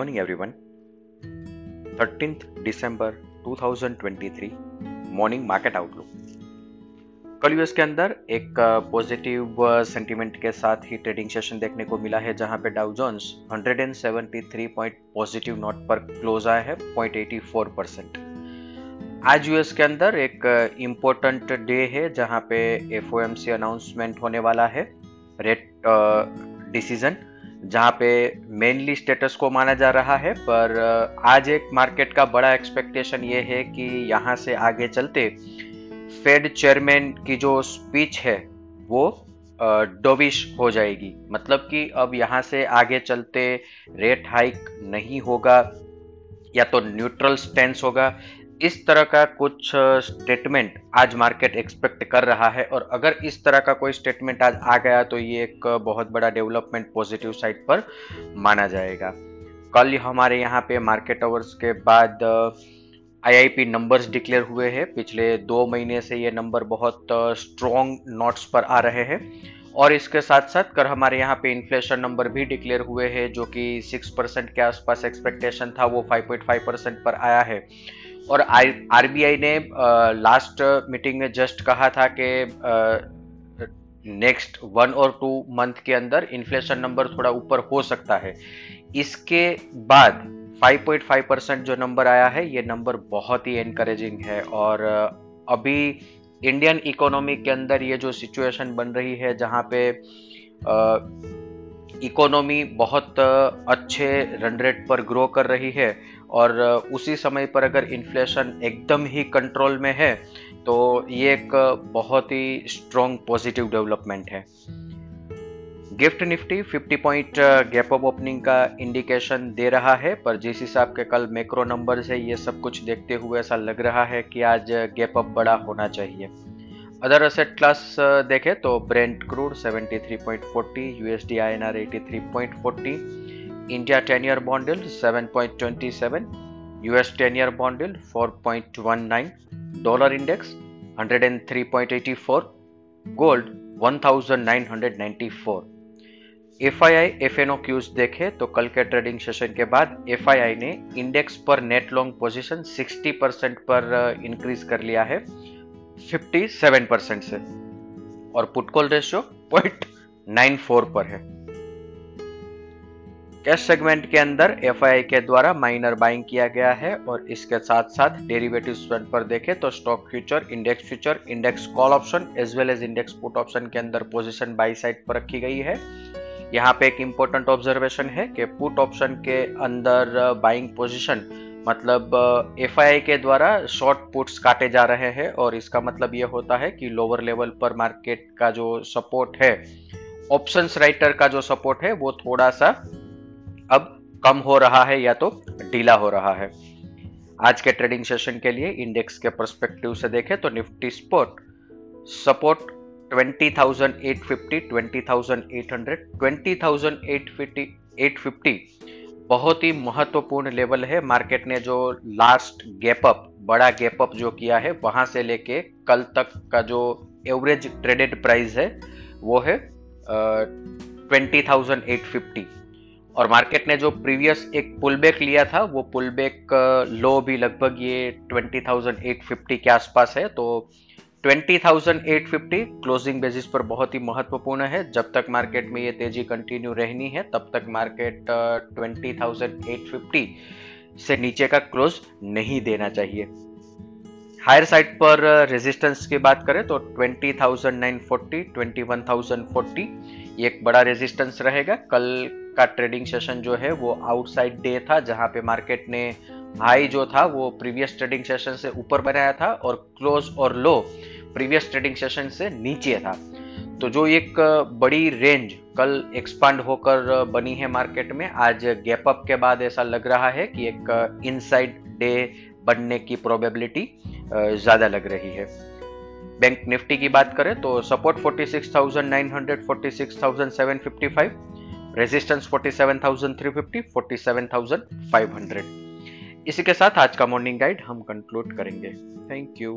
morning, everyone. 13th December 2023 morning market outlook कल US के अंदर एक पॉजिटिव सेंटीमेंट के साथ ही ट्रेडिंग सेशन देखने को मिला है जहाँ पे Dow Jones 173 point positive note पर क्लोज आया है 0.84 परसेंट आज यूएस के अंदर एक इम्पोर्टेंट डे है जहाँ पे एफओएमसी अनाउंसमेंट होने वाला है रेट डिसीज़न जहाँ पे मेनली स्टेटस को माना जा रहा है, पर आज एक मार्केट का बड़ा एक्सपेक्टेशन ये है कि यहाँ से आगे चलते फेड चेयरमैन की जो स्पीच है, वो डोविश हो जाएगी। मतलब कि अब यहाँ से आगे चलते रेट हाइक नहीं होगा, या तो न्यूट्रल स्टेंस होगा इस तरह का कुछ स्टेटमेंट आज मार्केट एक्सपेक्ट कर रहा है और अगर इस तरह का कोई स्टेटमेंट आज आ गया तो ये एक बहुत बड़ा डेवलपमेंट पॉजिटिव साइड पर माना जाएगा। कल हमारे यहाँ पे मार्केट आवर्स के बाद आईआईपी नंबर्स डिक्लेयर हुए हैं। पिछले दो महीने से ये नंबर बहुत स्ट्रॉन्ग नोट्स पर आ रहे हैं। और इसके साथ साथ कर हमारे यहाँ पे इन्फ्लेशन नंबर भी डिक्लेयर हुए हैं, जो कि सिक्स परसेंट के आसपास एक्सपेक्टेशन था, वो फाइव पॉइंट फाइव परसेंट पर आया है। और आरबीआई ने लास्ट मीटिंग में जस्ट कहा था कि नेक्स्ट वन और टू मंथ के अंदर इन्फ्लेशन नंबर थोड़ा ऊपर हो सकता है। इसके बाद 5.5 परसेंट जो नंबर आया है, ये नंबर बहुत ही एनकरेजिंग है और अभी इंडियन इकोनॉमी के अंदर ये जो सिचुएशन बन रही है, जहाँ पे इकोनॉमी बहुत अच्छे रन रेट पर ग्रो कर रही है और उसी समय पर अगर इन्फ्लेशन एकदम ही कंट्रोल में है तो ये एक बहुत ही स्ट्रॉन्ग पॉजिटिव डेवलपमेंट है। GIFT Nifty 50 point gap up opening का इंडिकेशन दे रहा है, पर जिस हिसाब के कल मैक्रो नंबर्स है, ये सब कुछ देखते हुए ऐसा लग रहा है कि आज गैप अप बड़ा होना चाहिए। अदर असेट क्लास देखें तो Brent crude 73.40 USD INR 83.40 India 10 year bond yield 7.27, US 10 year bond yield 4.19, dollar index 103.84, gold 1994. F I cues देखे तो कल के ट्रेडिंग सेशन के बाद एफ़ आई आई ने इंडेक्स पर नेट लॉन्ग पोजीशन 60 परसेंट पर इंक्रीज कर लिया है 57 परसेंट से और put call ratio point nine four पर है कैश सेगमेंट के अंदर एफ़ के द्वारा माइनर बाइंग किया गया है और इसके साथ साथ डेरिवेटिव फ्रंट पर देखें तो stock future index future index call option as well as index put option के अंदर पोजीशन बाई साइड पर रखी गई है। यहाँ पे एक इंपॉर्टेंट ऑब्जर्वेशन है कि पुट ऑप्शन के अंदर बाइंग पोजिशन मतलब एफ़ के द्वारा शॉर्ट पुट्स काटे जा रहे हैं और इसका मतलब ये होता है कि लोअर लेवल पर मार्केट का जो सपोर्ट है ऑप्शंस राइटर का जो सपोर्ट है वो थोड़ा सा अब कम हो रहा है या तो ढीला हो रहा है। आज के ट्रेडिंग सेशन के लिए इंडेक्स के परस्पेक्टिव से देखें तो निफ्टी स्पोर्ट सपोर्ट 20,850, 20,800, 20,850, 850 बहुत ही महत्वपूर्ण लेवल है। मार्केट ने जो लास्ट गैप अप बड़ा गैप अप जो किया है वहाँ से लेके कल तक का जो एवरेज ट्रेडेड प्राइस है वो है ट्वेंटी थाउज़ेंड एट फिफ्टी और मार्केट ने जो प्रीवियस एक पुल बैक लिया था वो पुल बैक लो भी लगभग ये 20,850 के आसपास है। तो 20,850 क्लोजिंग बेसिस पर बहुत ही महत्वपूर्ण है। जब तक मार्केट में ये तेज़ी कंटिन्यू रहनी है तब तक मार्केट 20,850 से नीचे का क्लोज नहीं देना चाहिए। हायर साइड पर रेजिस्टेंस की बात करें तो 20,940, 21,040 ये एक बड़ा रेजिस्टेंस रहेगा। कल का ट्रेडिंग सेशन जो है वो आउटसाइड डे था जहाँ पे मार्केट ने हाई जो था वो प्रीवियस ट्रेडिंग सेशन से ऊपर बनाया था और क्लोज और लो प्रीवियस ट्रेडिंग सेशन से नीचे था। तो जो एक बड़ी रेंज कल एक्सपांड होकर बनी है मार्केट में आज गैप अप के बाद ऐसा लग रहा है कि एक इनसाइड डे बनने की प्रोबेबिलिटी ज़्यादा लग रही है। बैंक निफ्टी की बात करें तो सपोर्ट 46,900, 46,755 रेजिस्टेंस 47,350, 47,500 इसी के साथ आज का मॉर्निंग गाइड हम कंक्लूड करेंगे. Thank you